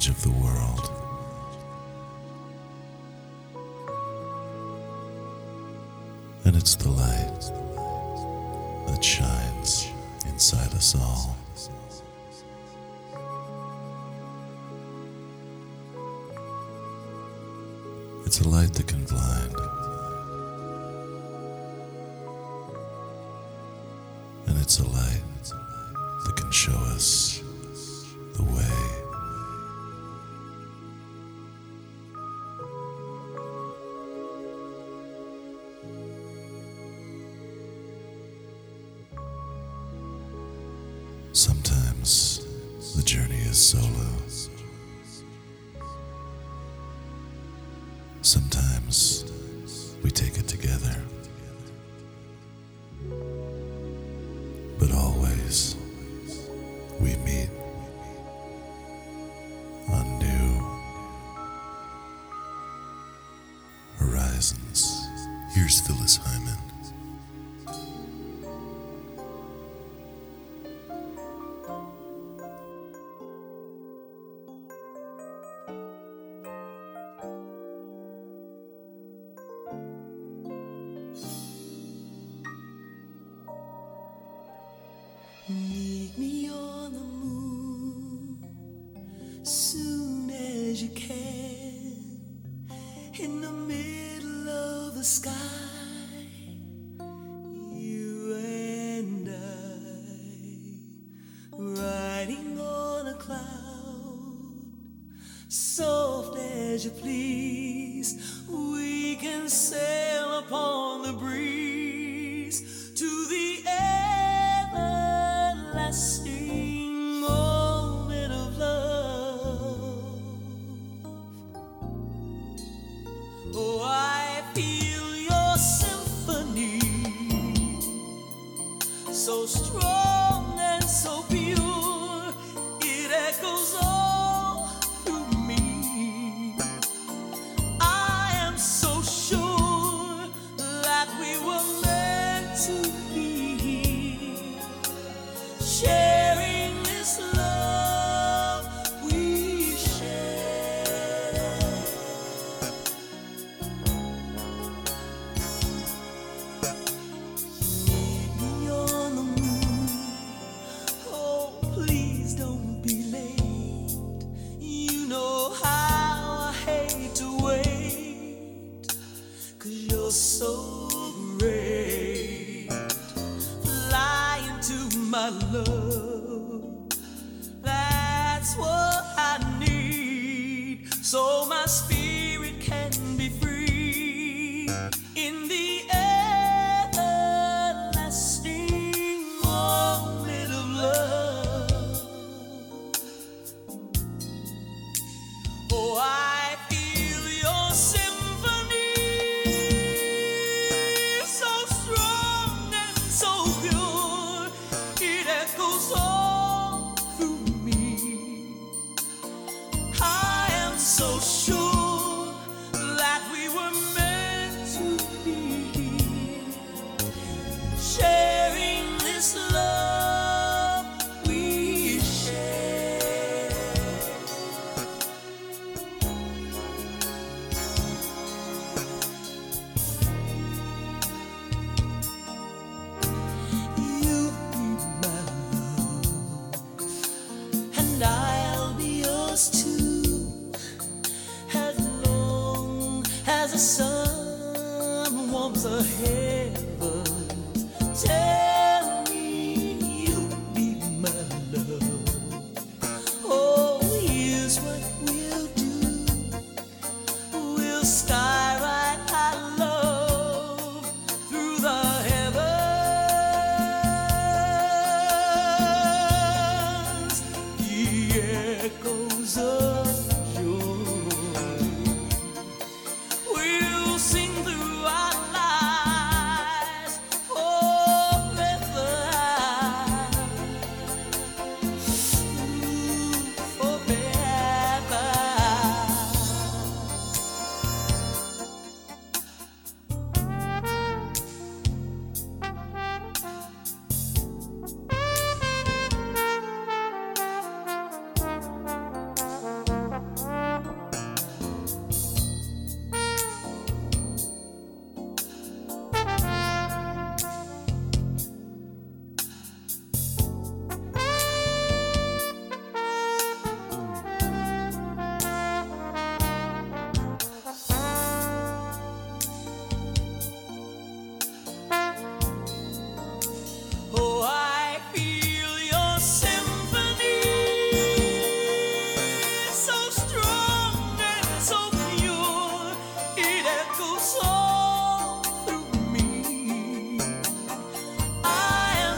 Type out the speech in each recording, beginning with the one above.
edge of the world. And it's the light that shines inside us all. It's a light that can blind. And it's a light that can show us solo. the breeze.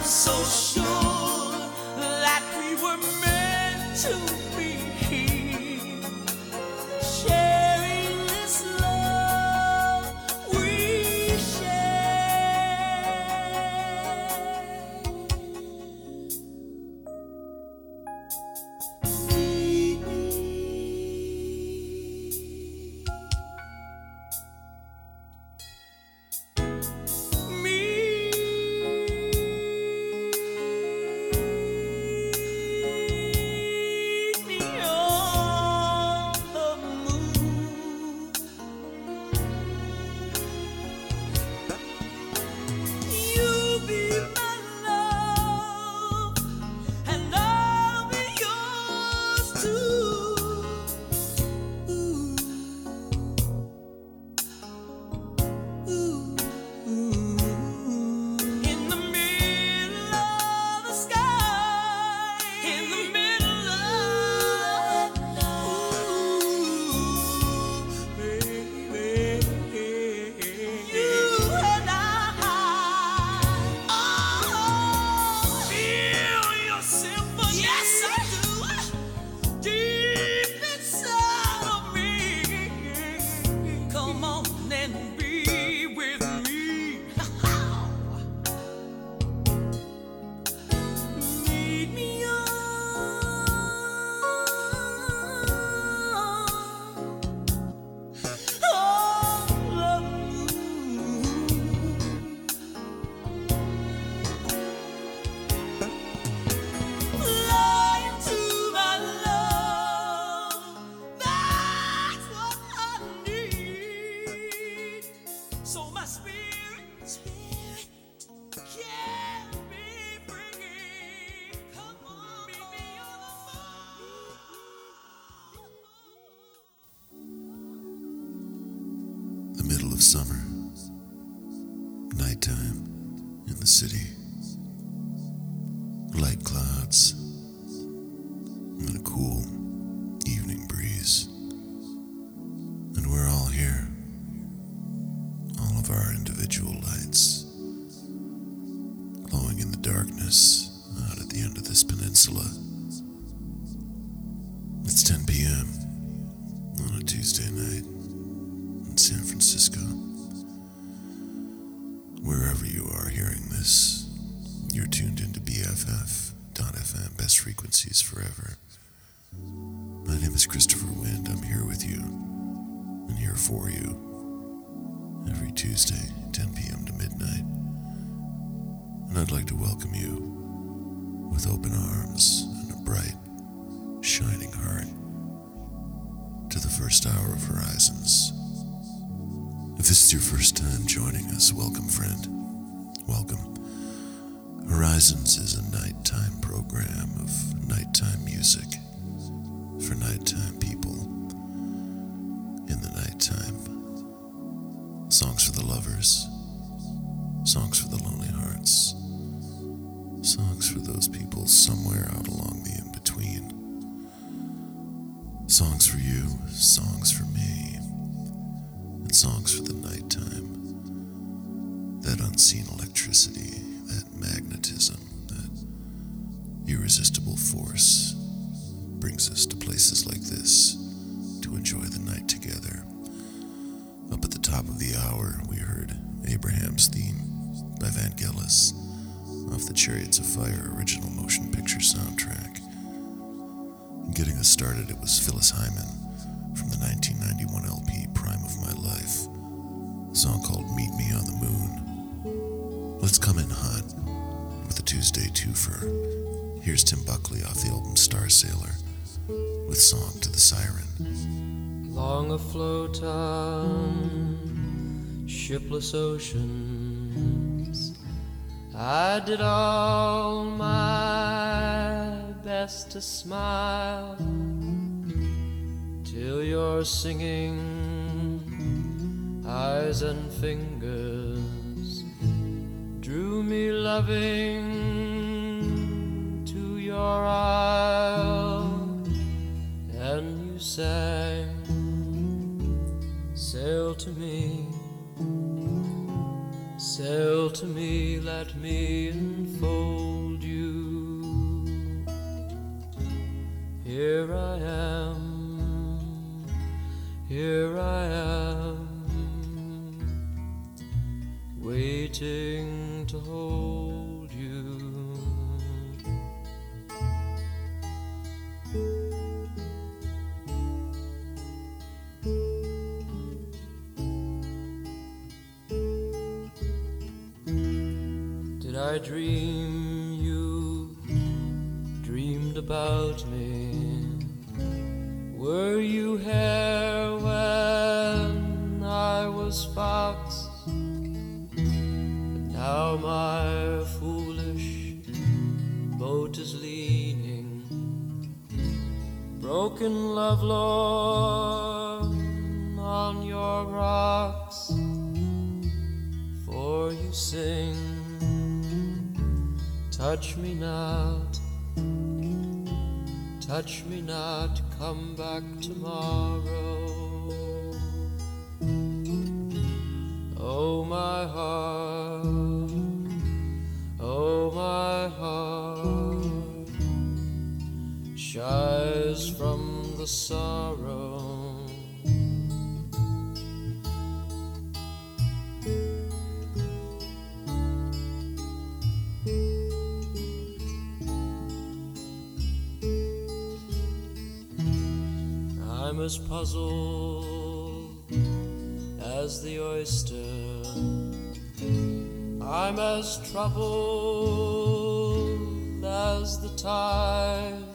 so sure that we were meant to your first time joining us, welcome, friend. Welcome. Horizons is a nighttime program of nighttime music for nighttime people in the nighttime. Songs for the lovers, songs for the lonely hearts, songs for those people somewhere out along the in between. Songs for you, songs for me and songs for the nighttime. That unseen electricity, that magnetism, that irresistible force brings us to places like this to enjoy the night together. Up at the top of the hour, we heard Abraham's Theme by Vangelis off the Chariots of Fire original motion picture soundtrack. Getting us started, it was Phyllis Hyman from the 19. Here's Tim Buckley off the album Starsailor with Song to the Siren. Long afloat on shipless oceans, I did all my best to smile till your singing eyes and fingers drew me loving Tell to me, let me enfold you. Here I am, here I am, waiting to hold. Broken love lord on your rocks. For you sing, touch me not, touch me not, come back tomorrow. Oh, my heart, the sorrow. I'm as puzzled as the oyster. I'm as troubled as the tide.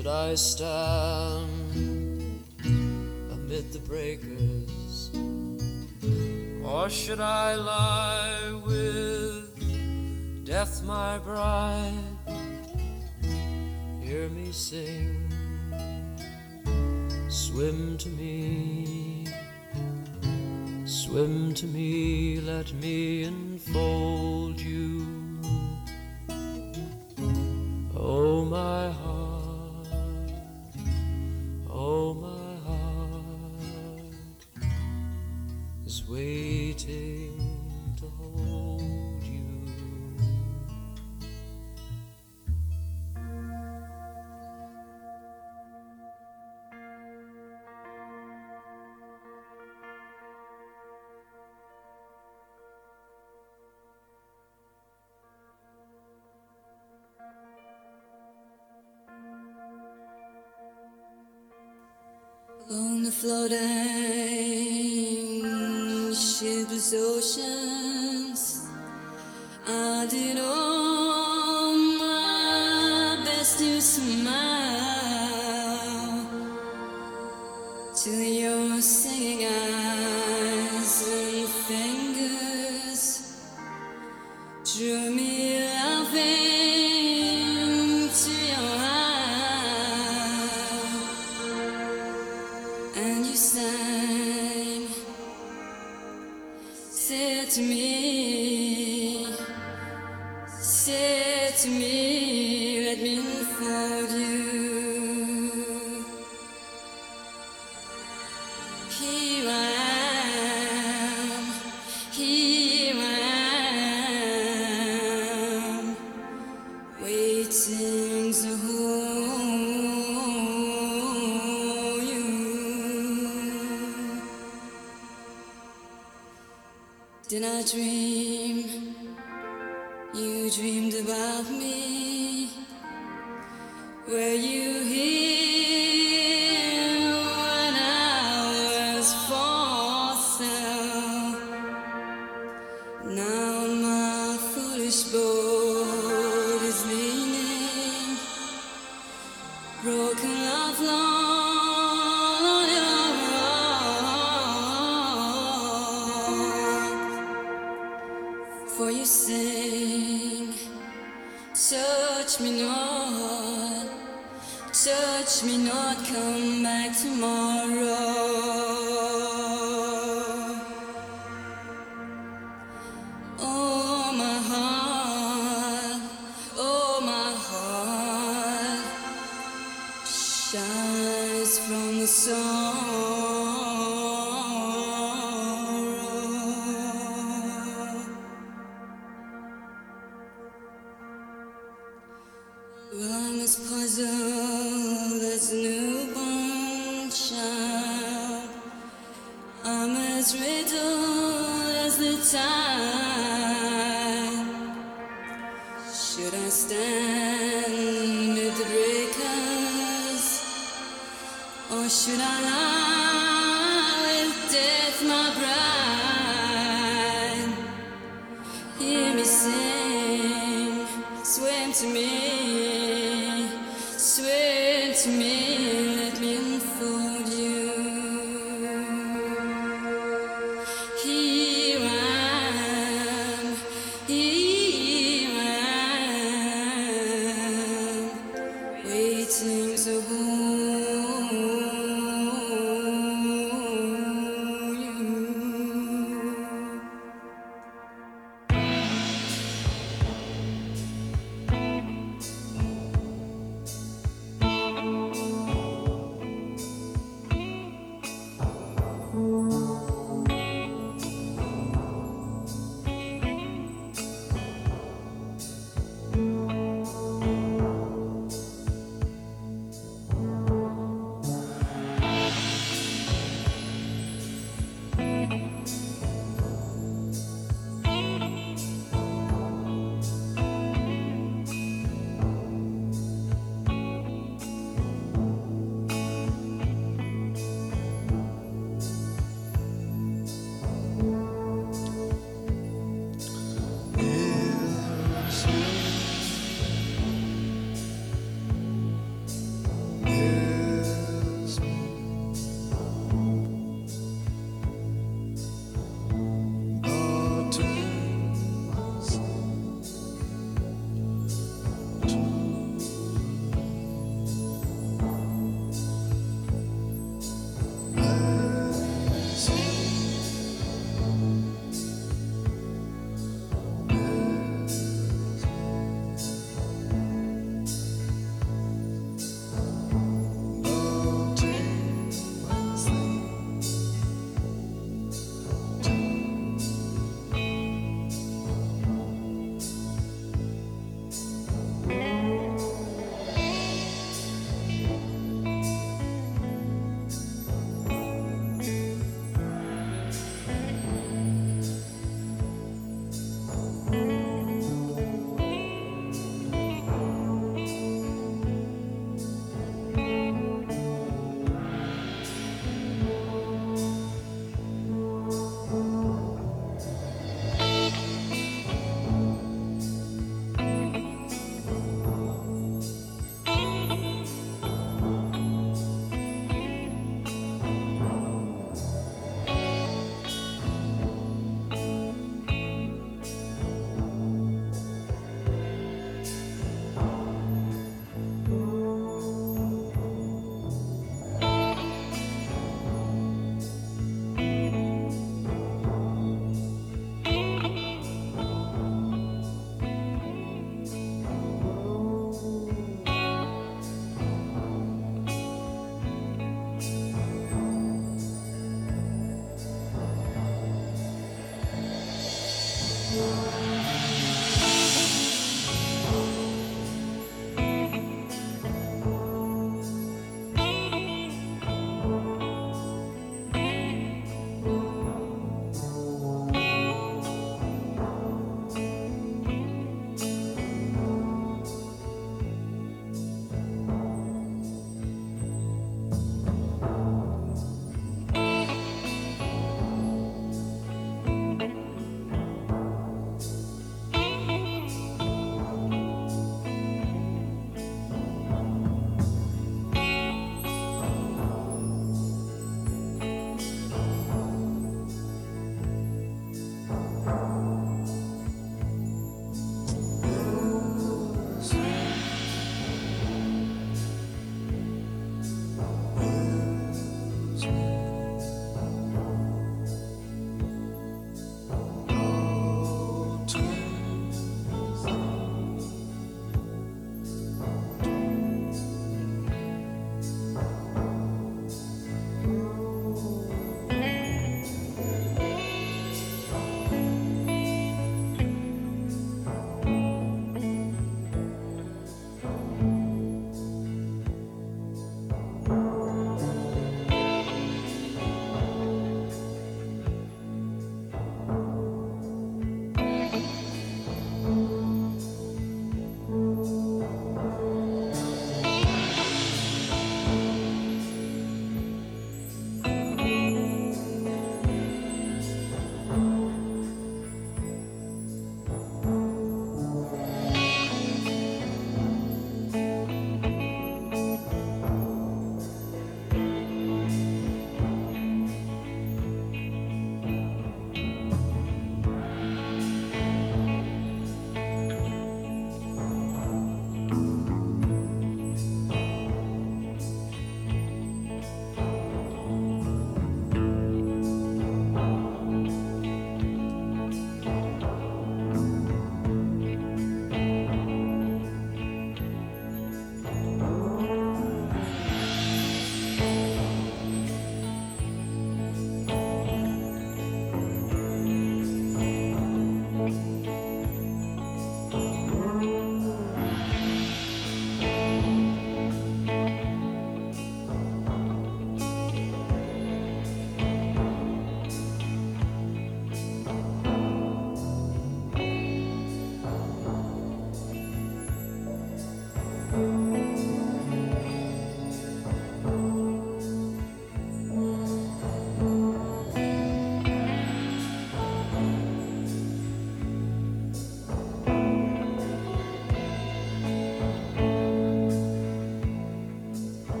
Should I stand amid the breakers? Or should I lie with death, my bride? Hear me sing. Swim to me, swim to me, let me enfold you. Oh, my heart, waiting to hold you. On the floating shipless I dream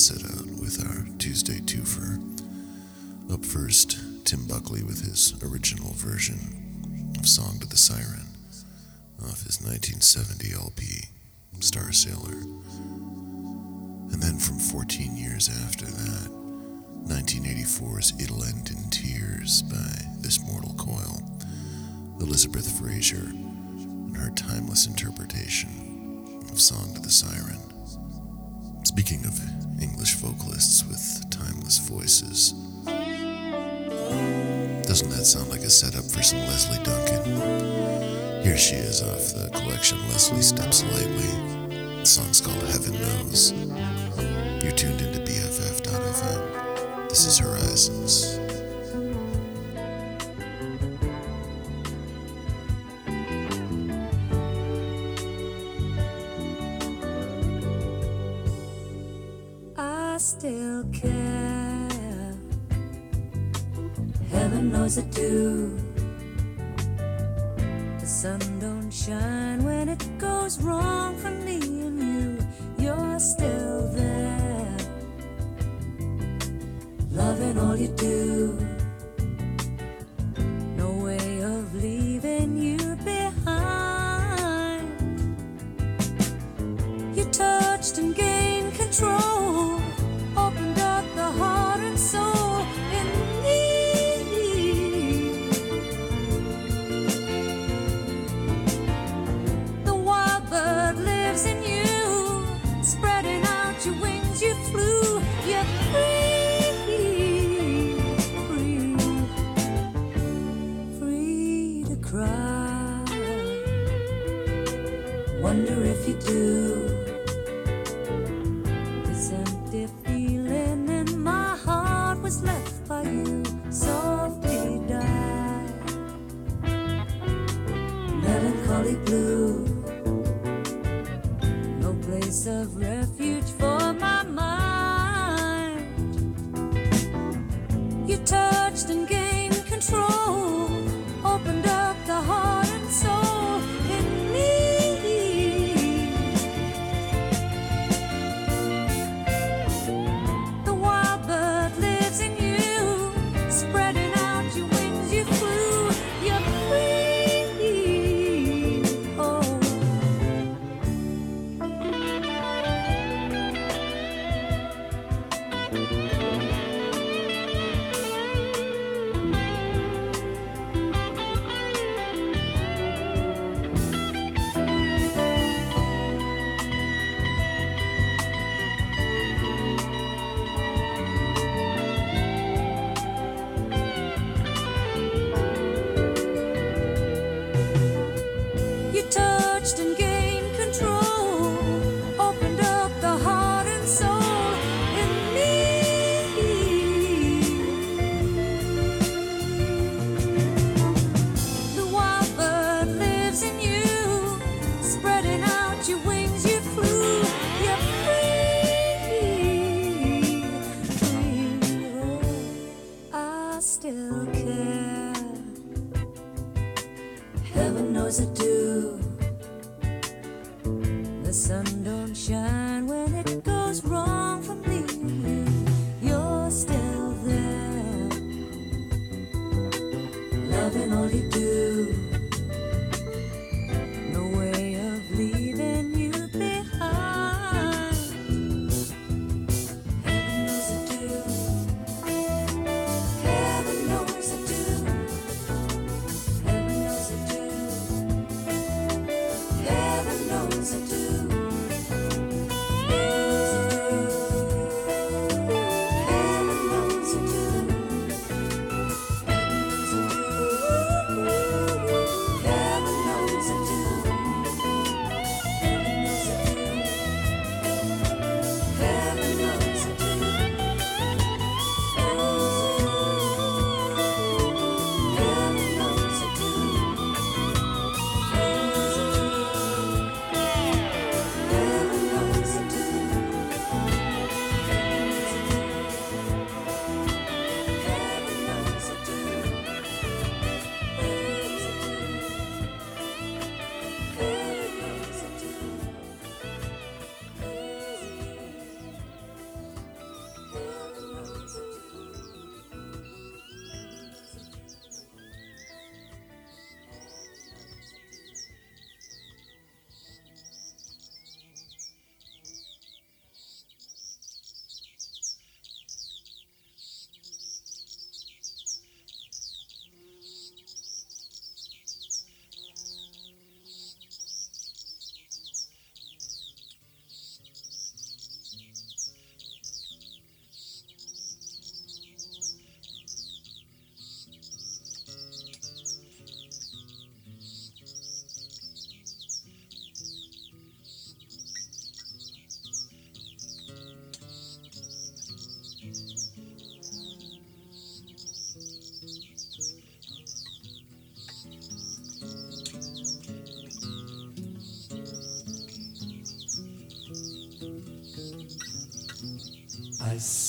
set out with our Tuesday twofer. Up first, Tim Buckley with his original version of Song to the Siren off his 1970 LP, Starsailor. And then from 14 years after that, 1984's It'll End in Tears by This Mortal Coil, Elizabeth Fraser, and her timeless interpretation of Song to the Siren. Speaking of English vocalists with timeless voices, doesn't that sound like a setup for some Lesley Duncan? Here she is off the collection Lesley Steps Lightly. The song's called Heaven Knows. You're tuned into BFF.FM. This is Horizons. Knows I do.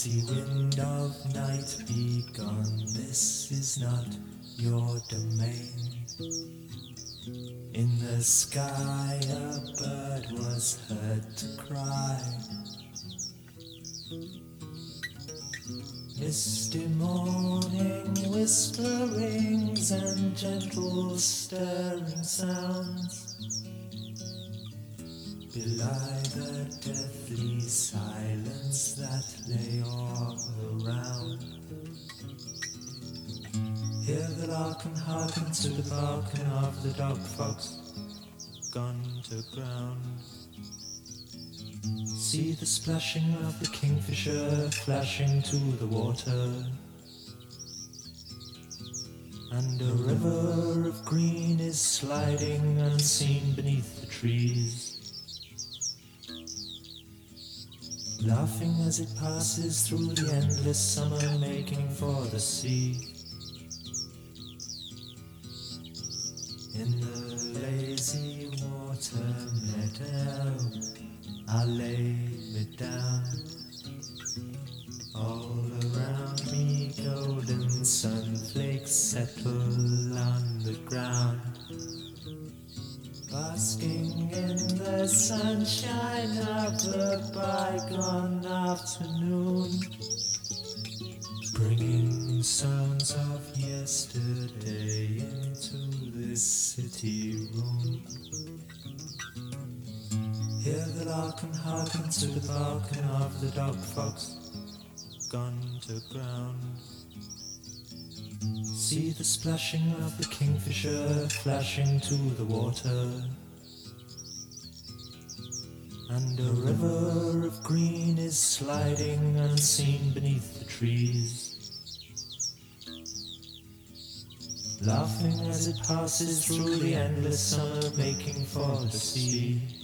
Icy wind of night, be gone. This is not your domain. In the sky, a bird was heard to cry. Misty morning whisperings and gentle stirring sounds belie the deathly silence that lay all around. Hear the lark and hearken to the barking of the dog fox gone to ground. See the splashing of the kingfisher flashing to the water. And a river of green is sliding unseen beneath the trees. Laughing as it passes through the endless summer, making for the sea. In the lazy water meadow, I lay me down. All around me, golden sunflakes settle on the ground. Basking in the sunshine of the bygone afternoon, bringing sounds of yesterday into this city room. Hear the lark and hearken to the barking of the dog fox gone to ground. See the splashing of the kingfisher flashing to the water. And a river of green is sliding unseen beneath the trees. Laughing as it passes through the endless summer, making for the sea.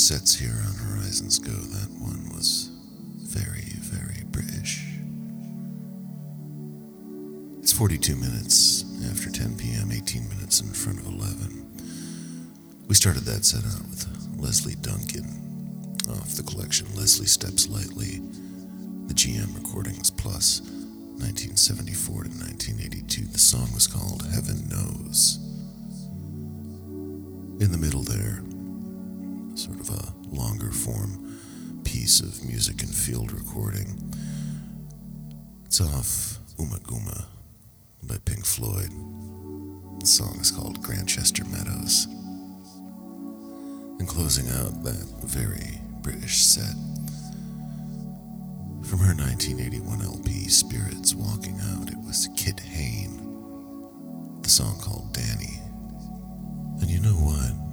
Sets here on Horizons Go, that one was very, very British. It's 42 minutes after 10 p.m., 18 minutes in front of 11. We started that set out with Lesley Duncan off the collection Lesley Steps Lightly, the GM Recordings Plus, 1974 to 1982. The song was called Heaven Knows. In the middle there, sort of a longer form piece of music and field recording. It's off Ummagumma by Pink Floyd. The song is called Grantchester Meadows. And closing out that very British set from her 1981 LP Spirits Walking Out, it was Kit Hain. The song called Danny. And you know what?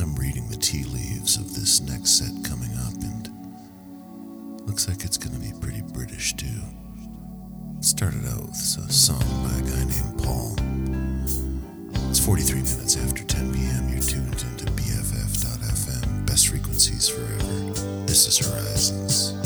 I'm reading the tea leaves of this next set coming up, and looks like it's gonna be pretty British too. Started out with a song by a guy named Paul. It's 43 minutes after 10 p.m. You're tuned into BFF.FM. Best frequencies forever. This is Horizons.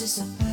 This is a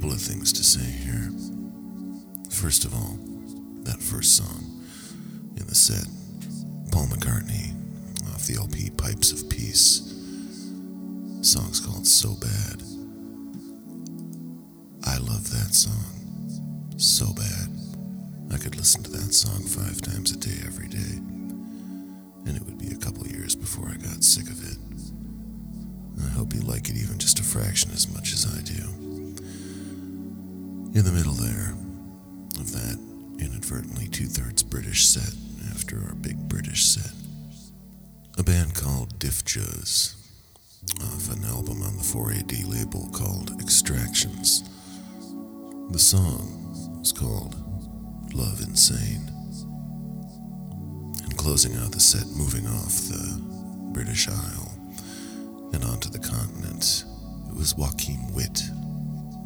Couple of things to say here. First of all, that first song in the set, Paul McCartney off the LP Pipes of Peace. The song's called So Bad. I love that song so bad. I could listen to that song five times a day every day, and it would be a couple years before I got sick of it. I hope you like it even just a fraction as British set after our big British set, a band called Dif Juz off an album on the 4AD label called Extractions. The song was called Love Insane. And closing out the set, moving off the British Isle and onto the continent, it was Joachim Witt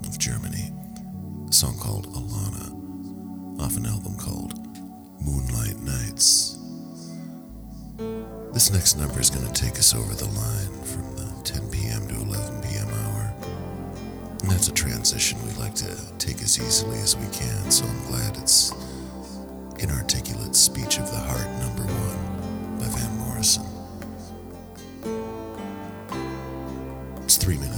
of Germany. A song called Alana off an album called Moonlight Nights. This next number is going to take us over the line from the 10 p.m. to 11 p.m. hour. And that's a transition we like to take as easily as we can, so I'm glad it's Inarticulate Speech of the Heart number one by Van Morrison. It's three minutes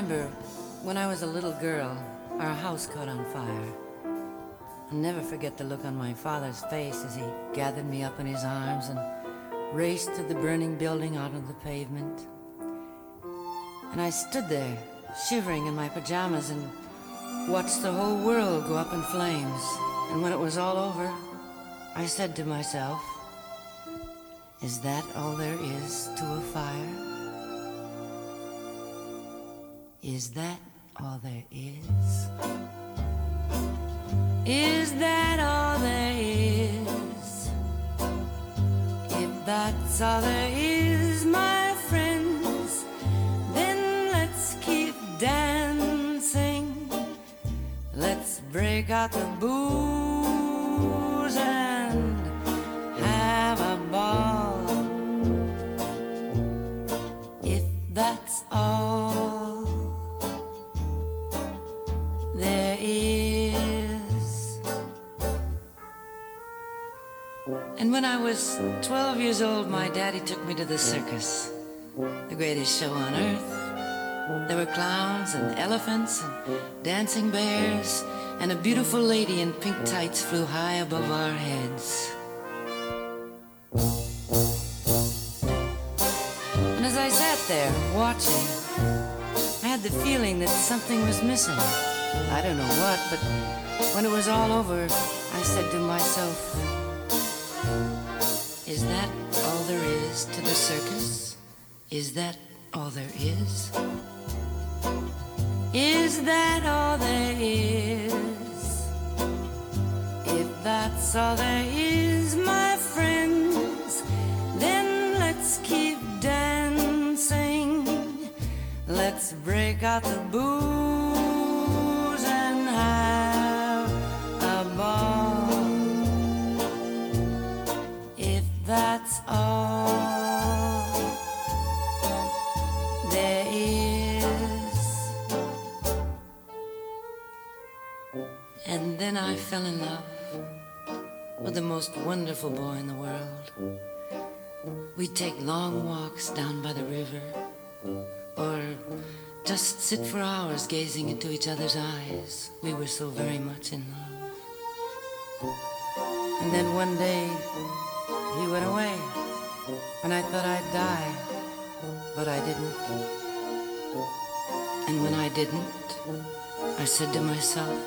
remember when I was a little girl, our house caught on fire. I'll never forget the look on my father's face as he gathered me up in his arms and raced to the burning building out on the pavement. And I stood there, shivering in my pajamas, and watched the whole world go up in flames. And when it was all over, I said to myself, Is that all there is to a fire? Is that all there is? Is that all there is? If that's all there is, my friends, then let's keep dancing. Let's break out the booze and have a ball. If that's all And when I was 12 years old, my daddy took me to the circus, the greatest show on earth. There were clowns and elephants and dancing bears, and a beautiful lady in pink tights flew high above our heads. And as I sat there watching, I had the feeling that something was missing. I don't know what, but when it was all over, I said to myself, Is that all there is to the circus? Is that all there is? Is that all there is? If that's all there is, my friends, then let's keep dancing. Let's break out the booze and have a ball. That's all there is. And then I fell in love with the most wonderful boy in the world. We'd take long walks down by the river, or just sit for hours gazing into each other's eyes. We were so very much in love. And then one day, he went away, and I thought I'd die, but I didn't. And when I didn't, I said to myself,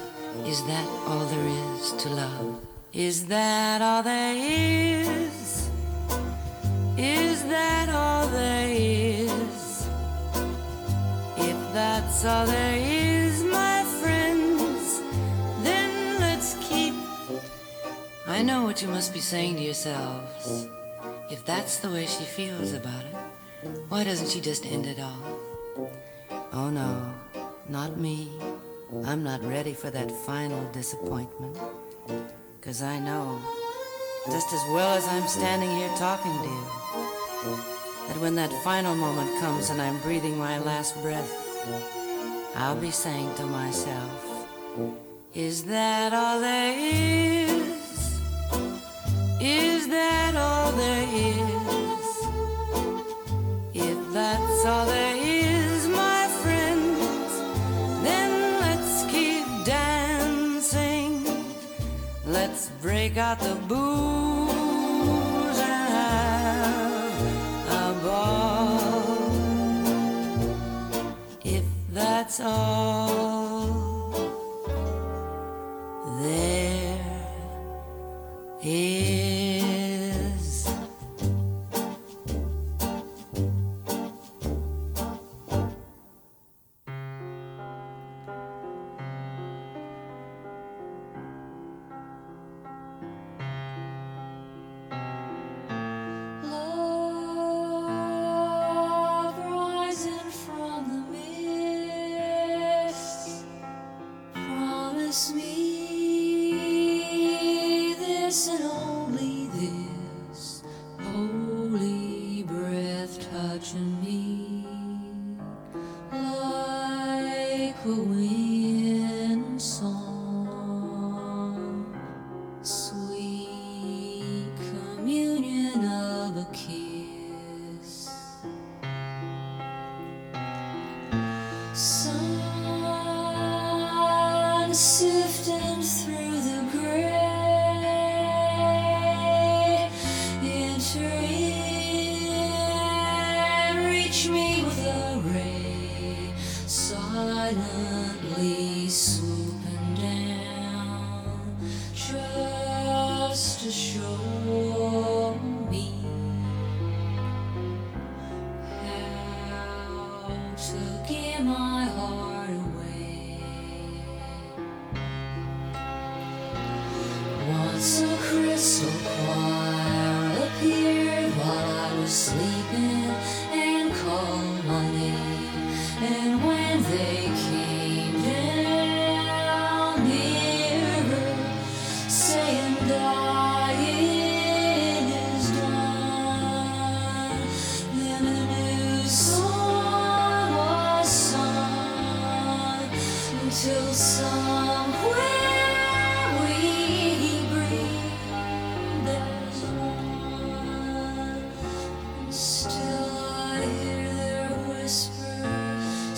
is that all there is to love? Is that all there is? Is that all there is? If that's all there is, I know what you must be saying to yourselves. If that's the way she feels about it, why doesn't she just end it all? Oh no, not me. I'm not ready for that final disappointment. Cause I know, just as well as I'm standing here talking to you, that when that final moment comes and I'm breathing my last breath, I'll be saying to myself, Is that all there is? Is that all there is? If that's all there is, my friends, then let's keep dancing. Let's break out the booze and have a ball. If that's all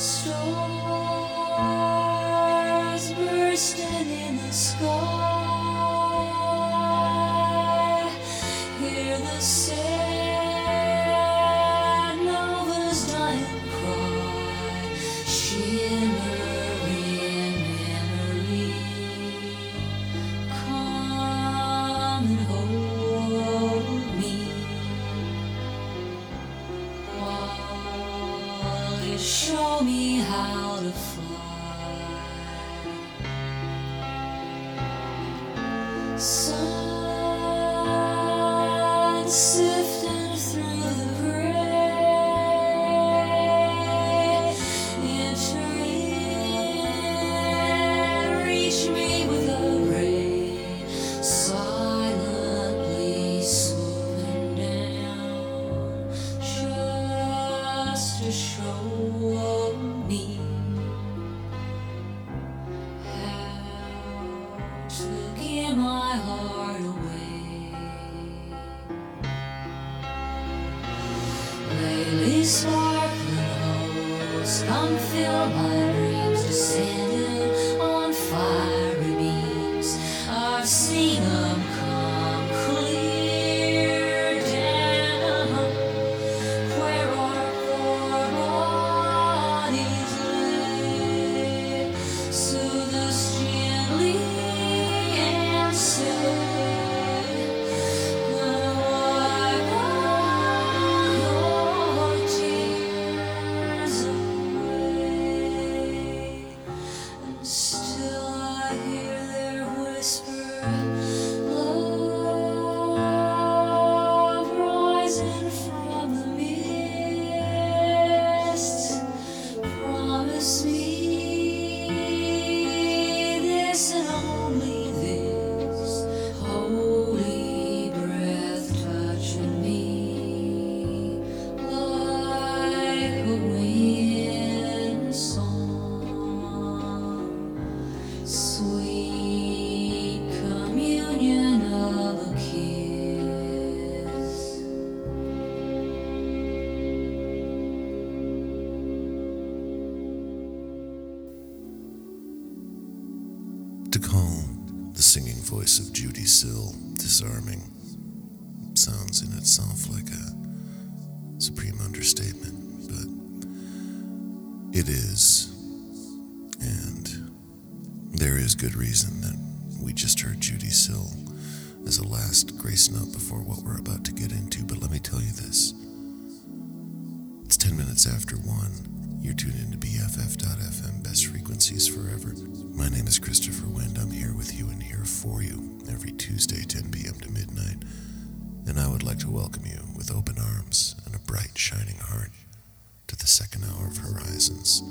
stars disarming, sounds in itself like a supreme understatement, but it is. And there is good reason that we just heard Judee Sill as a last grace note before what we're about to get into. But let me tell you this it's 10 minutes after 1. You're tuned into BFF.FM, best frequencies forever. My name is Christopher Wind. I'm here with you and here for you every Tuesday, to welcome you with open arms and a bright, shining heart to the second hour of Horizons.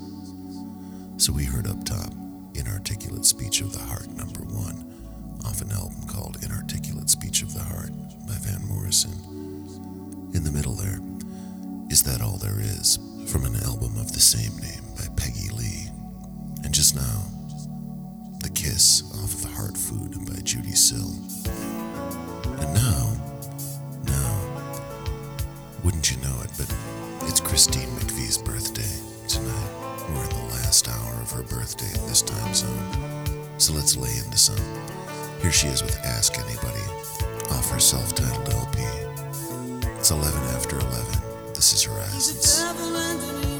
So we heard up top Inarticulate Speech of the Heart, number one, off an album called Inarticulate Speech of the Heart by Van Morrison. In the middle there, Is That All There Is, from an album of the same name by Peggy Lee. And just now, The Kiss off of Heart Food by Judee Sill. And now, now, Christine McVie's birthday tonight. We're in the last hour of her birthday in this time zone. So let's lay into some. Here she is with Ask Anybody off her self titled LP. It's 11 after 11. This is her Horizons.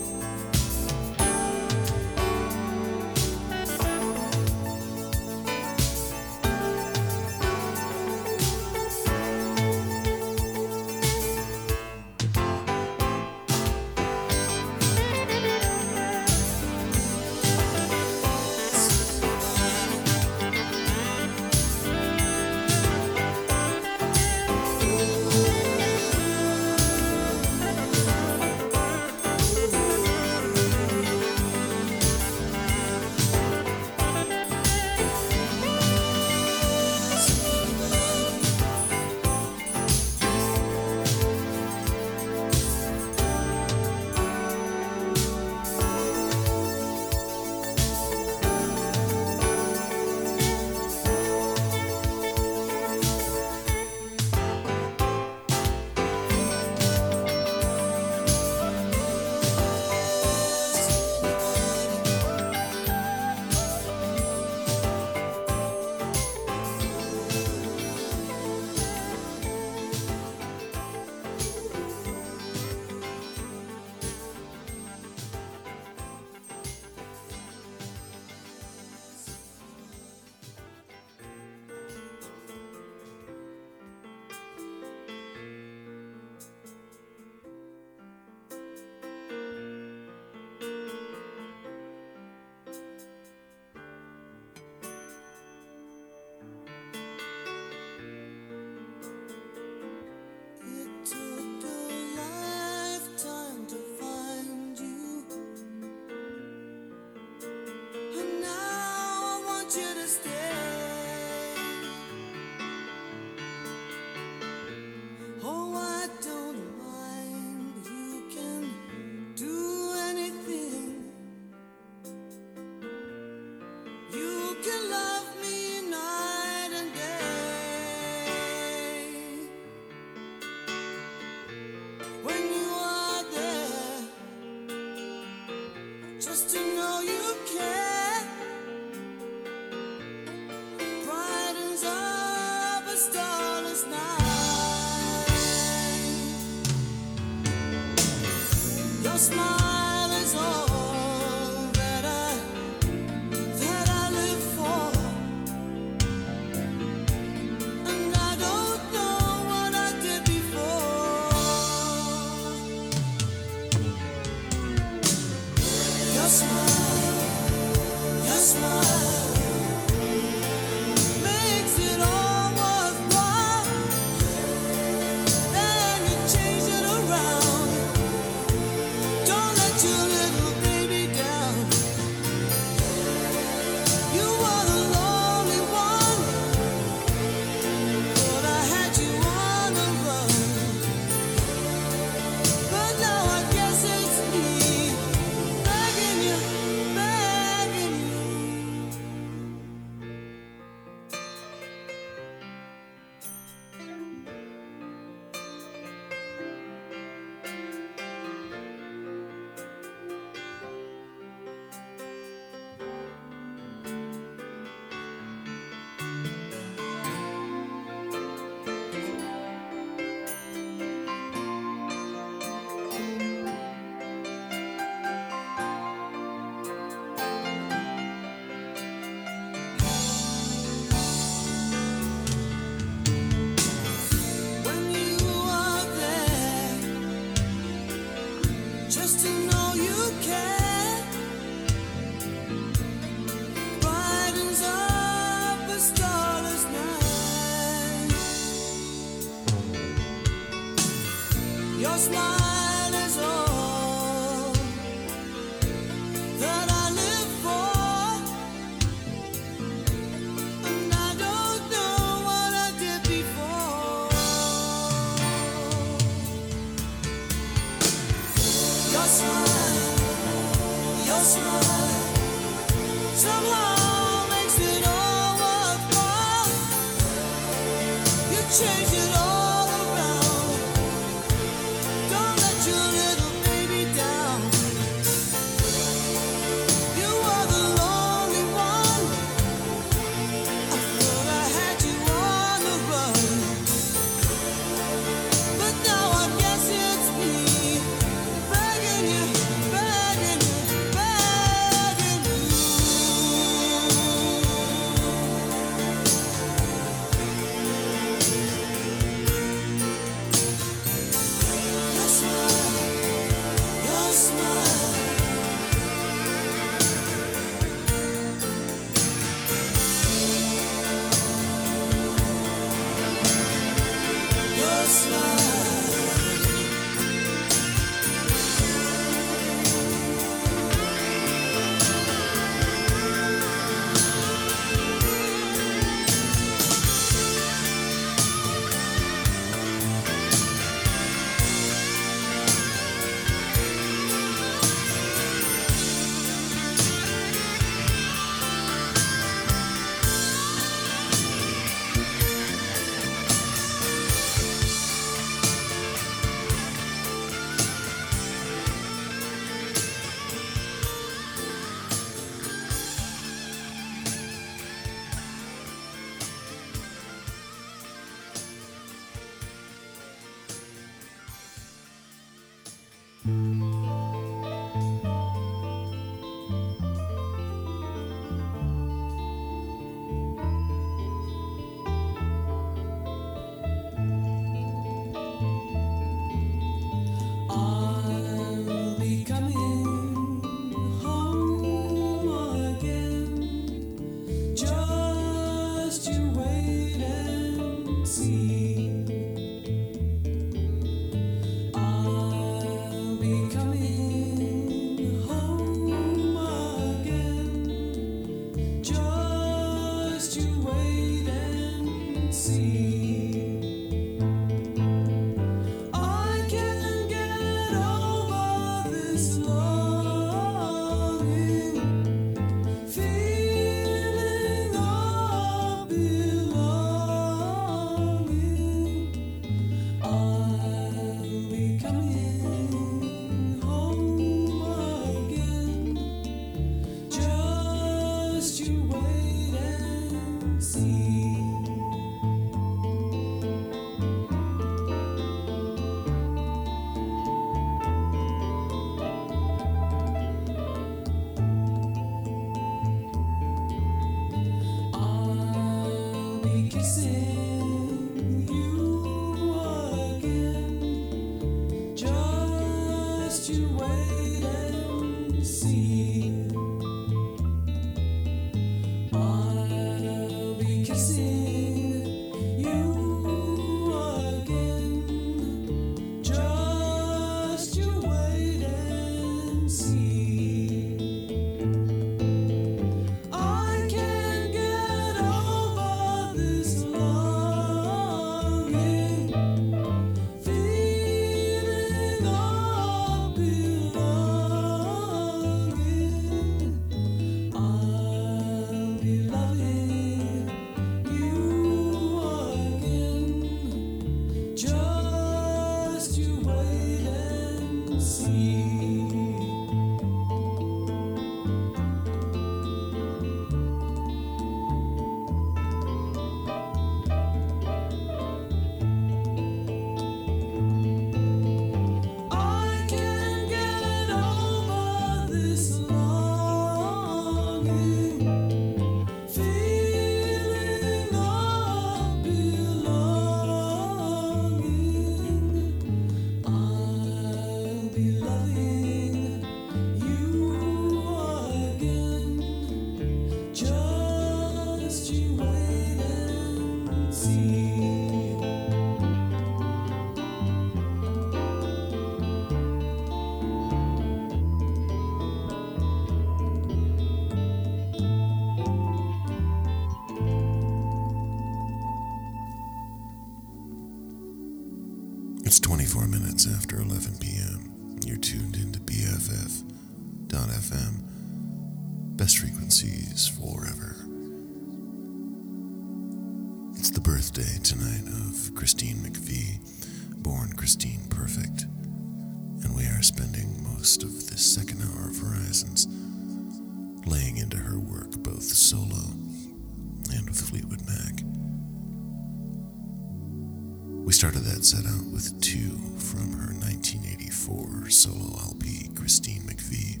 set out with two from her 1984 solo LP, Christine McVie.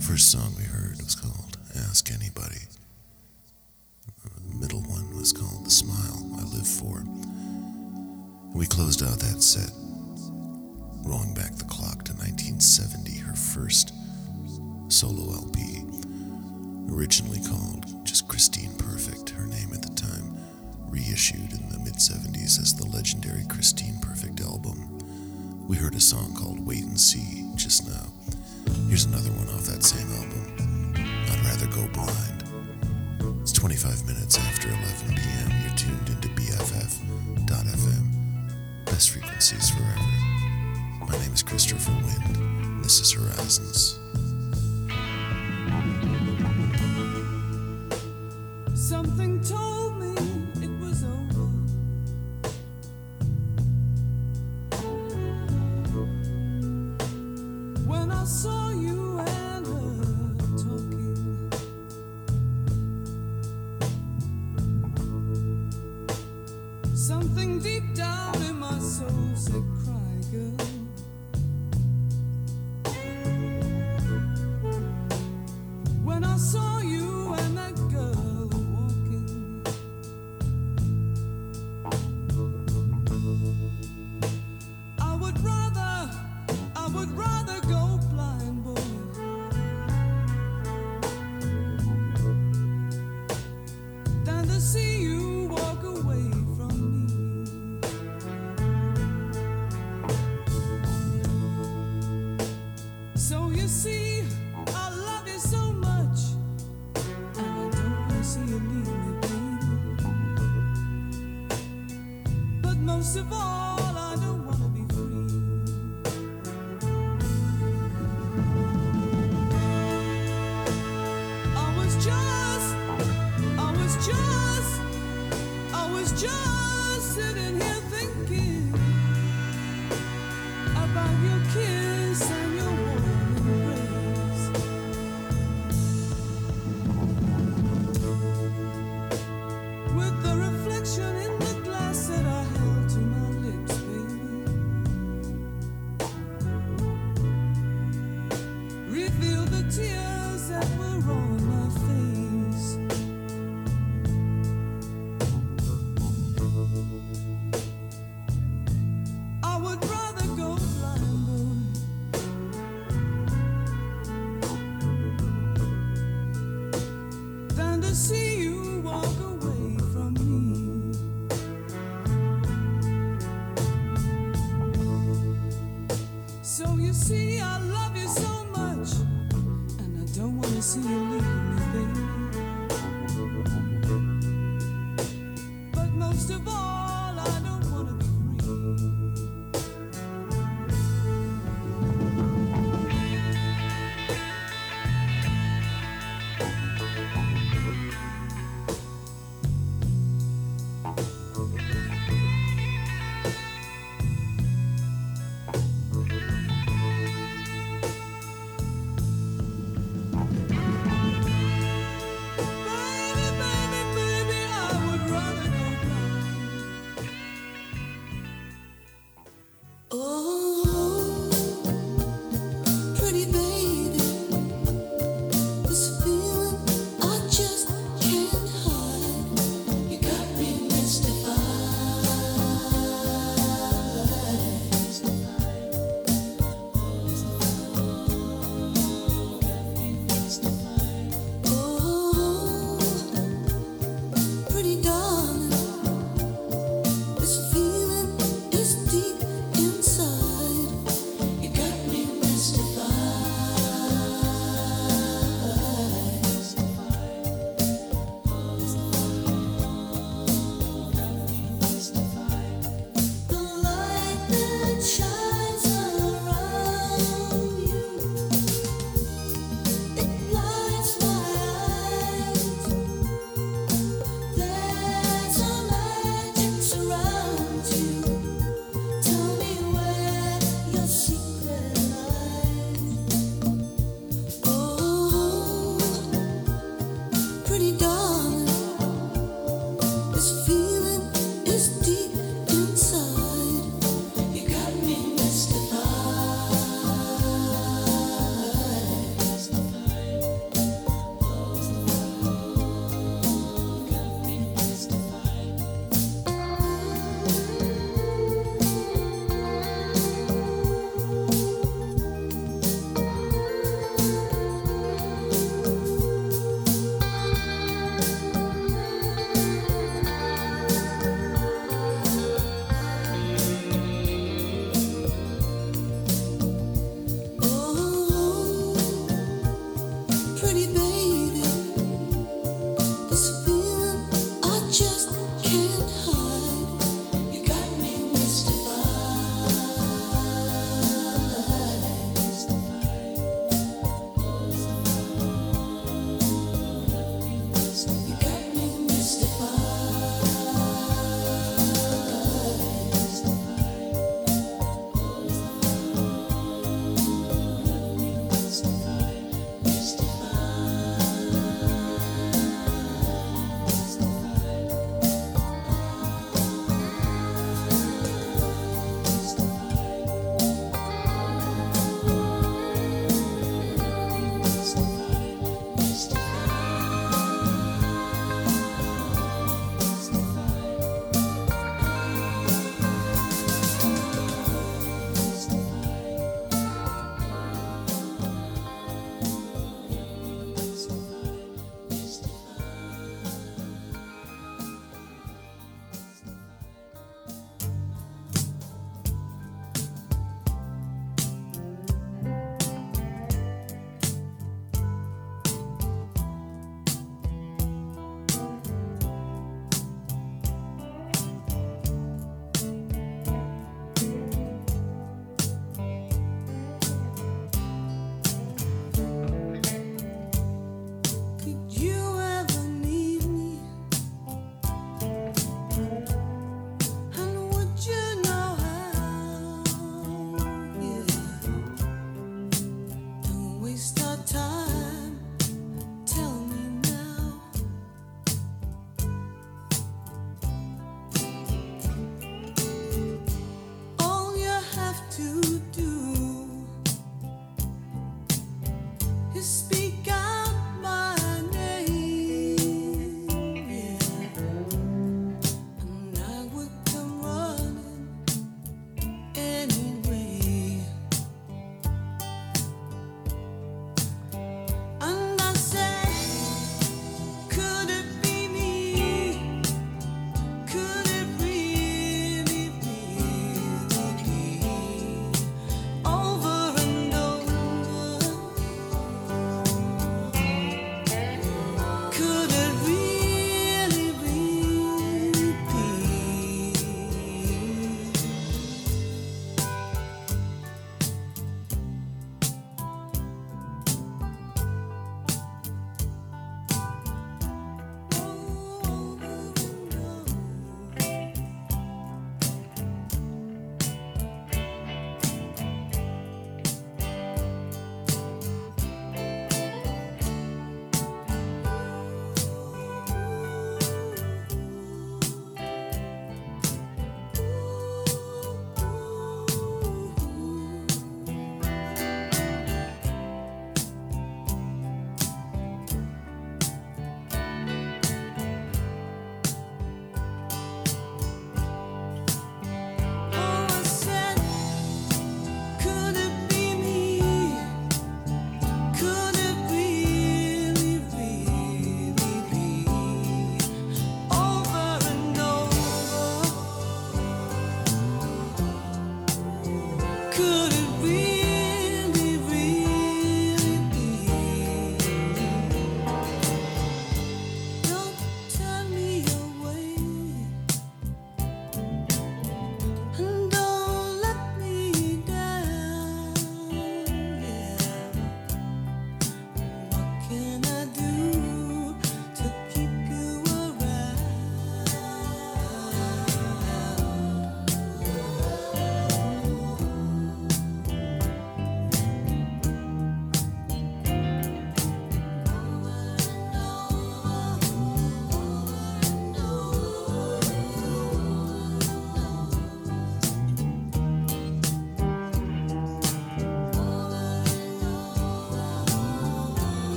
First song we heard we heard a song called Wait and See.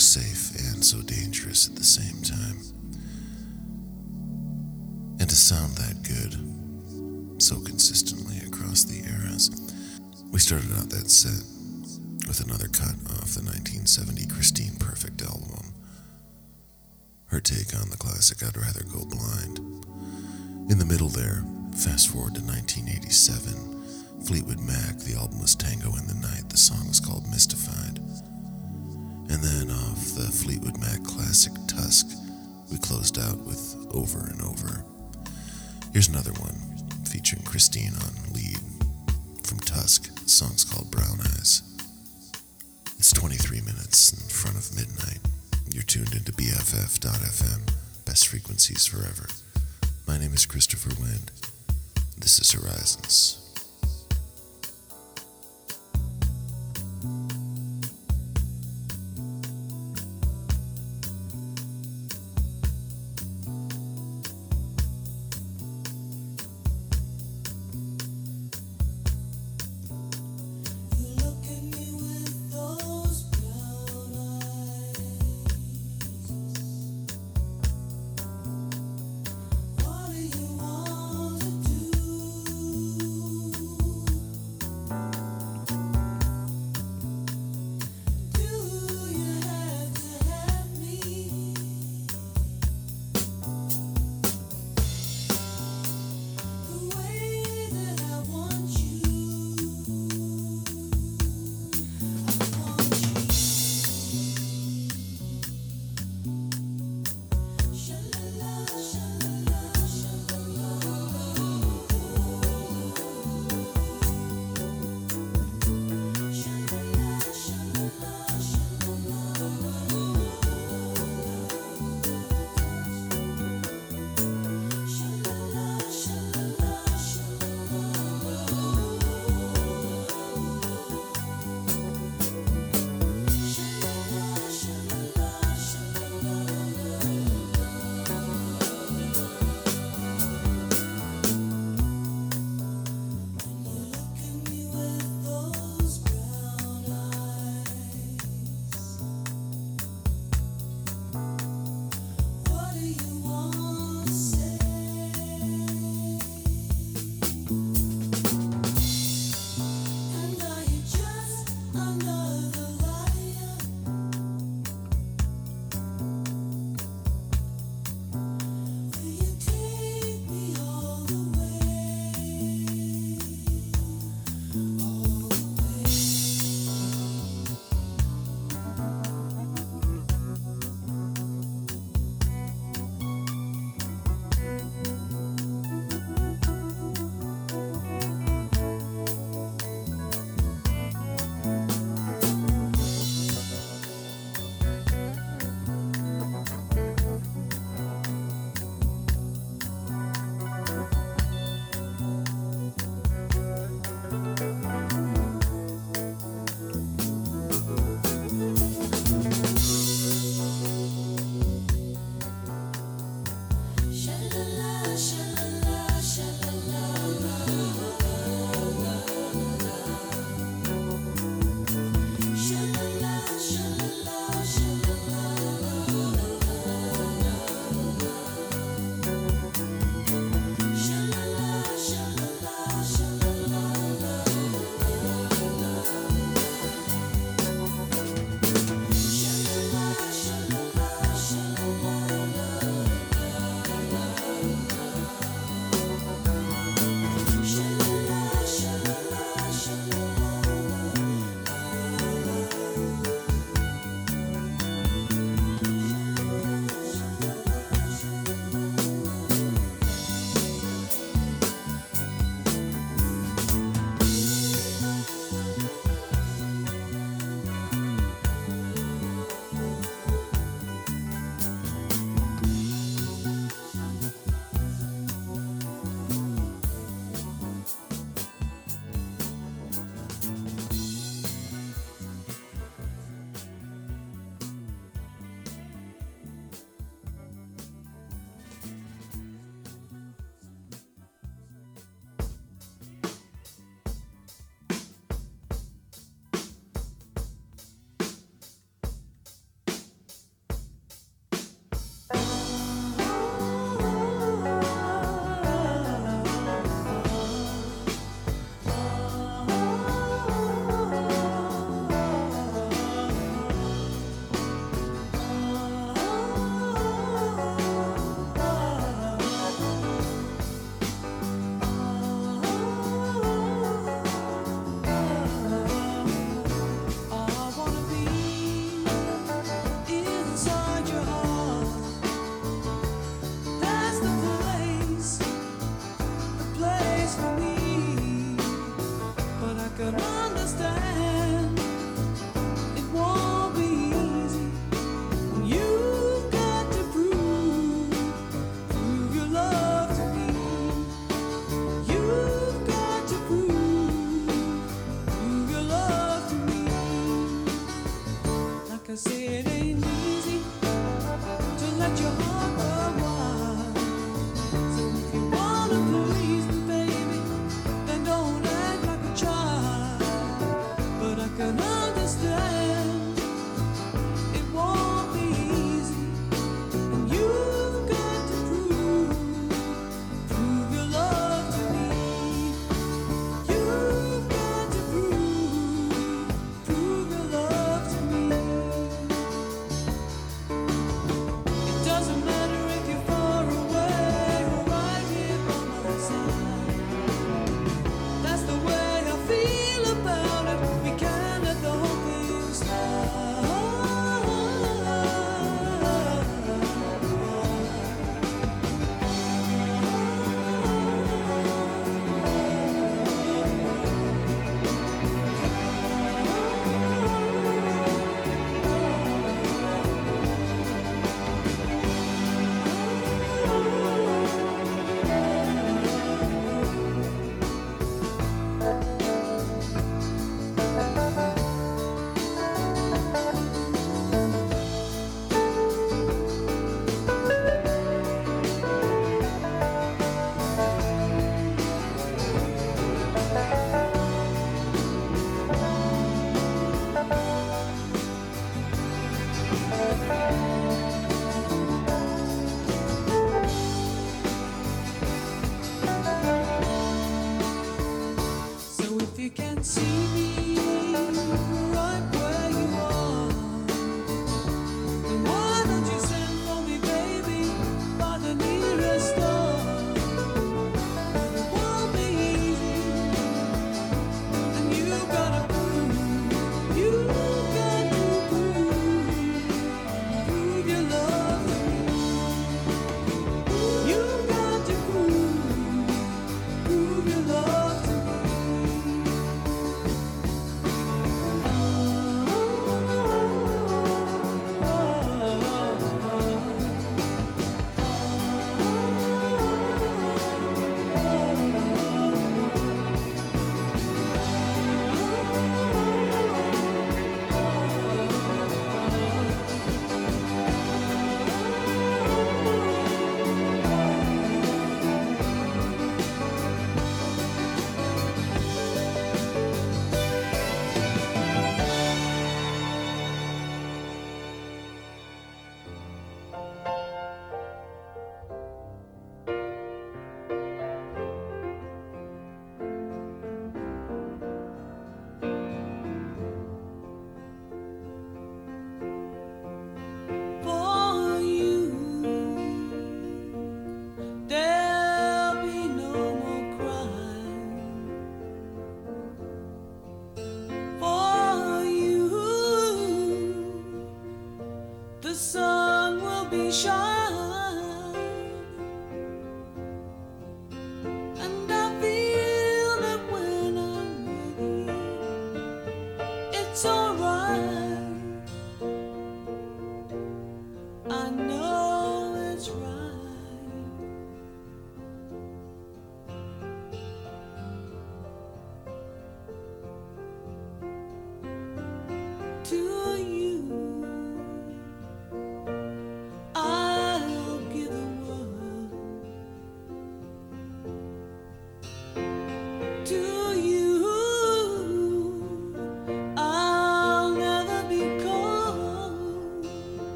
Safe and so dangerous at the same time. And to sound that good so consistently across the eras. We started out that set with another cut off the 1970 Christine Perfect album. Her take on the classic I'd Rather Go Blind. In the middle there, fast forward to 1987, Fleetwood Mac, the album was Tango in the Night, the song was called Mystified. And then off the Fleetwood Mac classic Tusk, we closed out with Over and Over. Here's another one featuring Christine on lead from Tusk. The song's called Brown Eyes. It's 23 minutes in front of midnight. You're tuned into BFF.FM, best frequencies forever. My name is Christopher Wind. This is Horizons.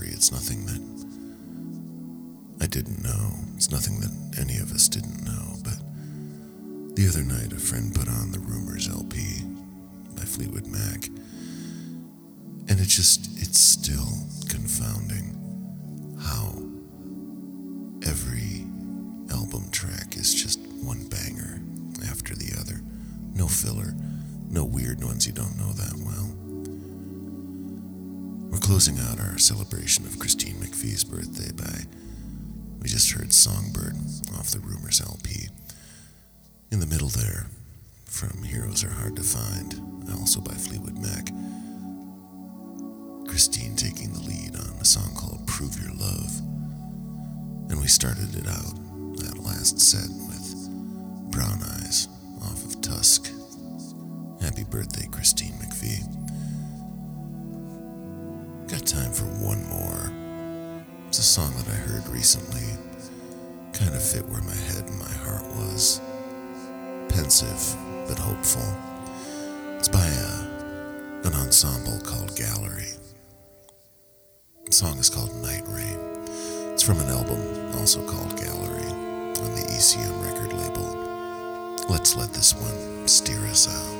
Discovery. It's nothing that I didn't know. It's nothing that any of us didn't know. But the other night, a friend put on the Rumours LP by Fleetwood Mac. And it just, it's still confounding how every album track is just one banger after the other. No filler, no weird ones you don't know that well. Closing out our celebration of Christine McVie's birthday by. We just heard Songbird off the Rumours LP. In the middle there, from Heroes Are Hard to Find, also by Fleetwood Mac. Christine taking the lead on a song called Prove Your Love. And we started it out, that last set, with Brown Eyes off of Tusk. Happy birthday, Christine McVie. Time for one more. It's a song that I heard recently. Kind of fit where my head and my heart was. Pensive, but hopeful. It's by a, an ensemble called Gallery. The song is called Night Rain. It's from an album also called Gallery on the ECM record label. Let's let this one steer us out.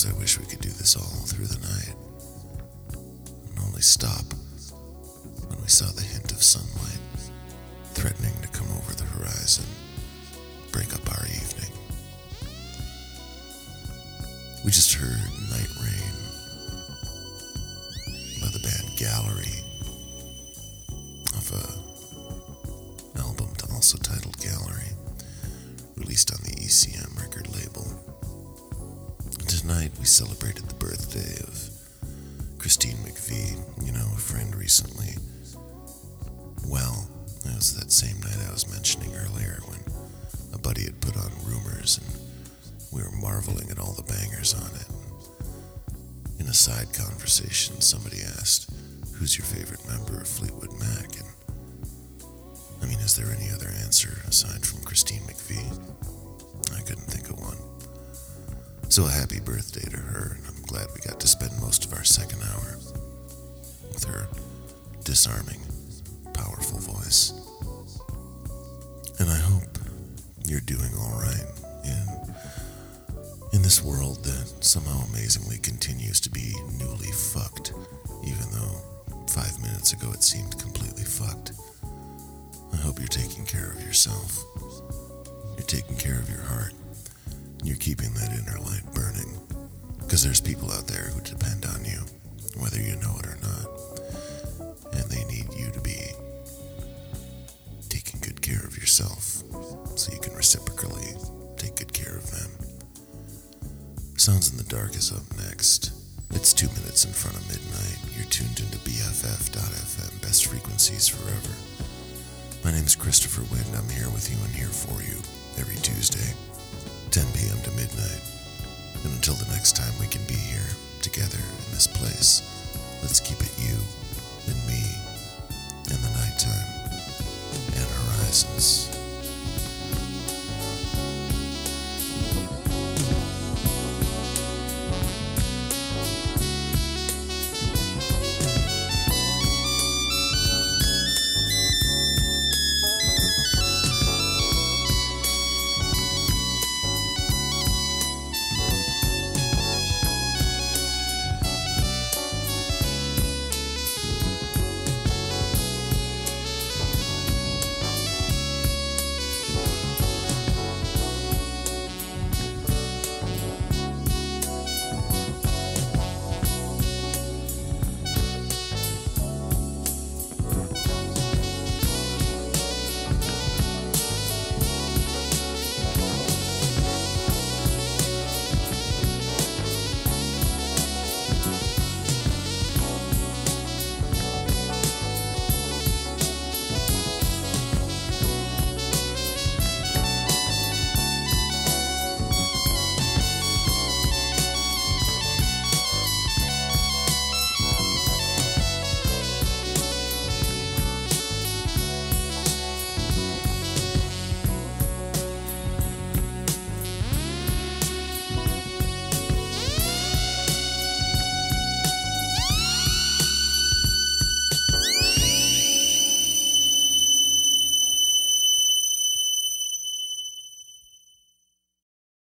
Sometimes I wish we could do this all through the night and only stop when we saw the hint of sunlight threatening to come over the horizon, break up our evening. We just heard Night Rain by the band Gallery of a album also titled Gallery, released on the ECM record label. Celebrated the birthday of Christine McVie, you know, a friend recently. Well, it was that same night I was mentioning earlier when a buddy had put on rumors and we were marveling at all the bangers on it. In a side conversation, somebody asked, Who's your favorite member of Fleetwood Mac? And I mean, is there any other answer aside from Christine McVie? I couldn't think of one. So a happy birthday to her, and I'm glad we got to spend most of our second hour with her disarming, powerful voice. And I hope you're doing all right in in this world that somehow amazingly continues to be newly fucked, even though five minutes ago it seemed completely fucked. I hope you're taking care of yourself. You're taking care of your heart. You're keeping that inner light burning. Because there's people out there who depend on you, whether you know it or not. And they need you to be taking good care of yourself so you can reciprocally take good care of them. Sounds in the Dark is up next. It's two minutes in front of midnight. You're tuned into BFF.FM, best frequencies forever. My name is Christopher Wind. I'm here with you and here for you every Tuesday, 10 p.m. midnight. And until the next time we can be here together in this place, let's keep it you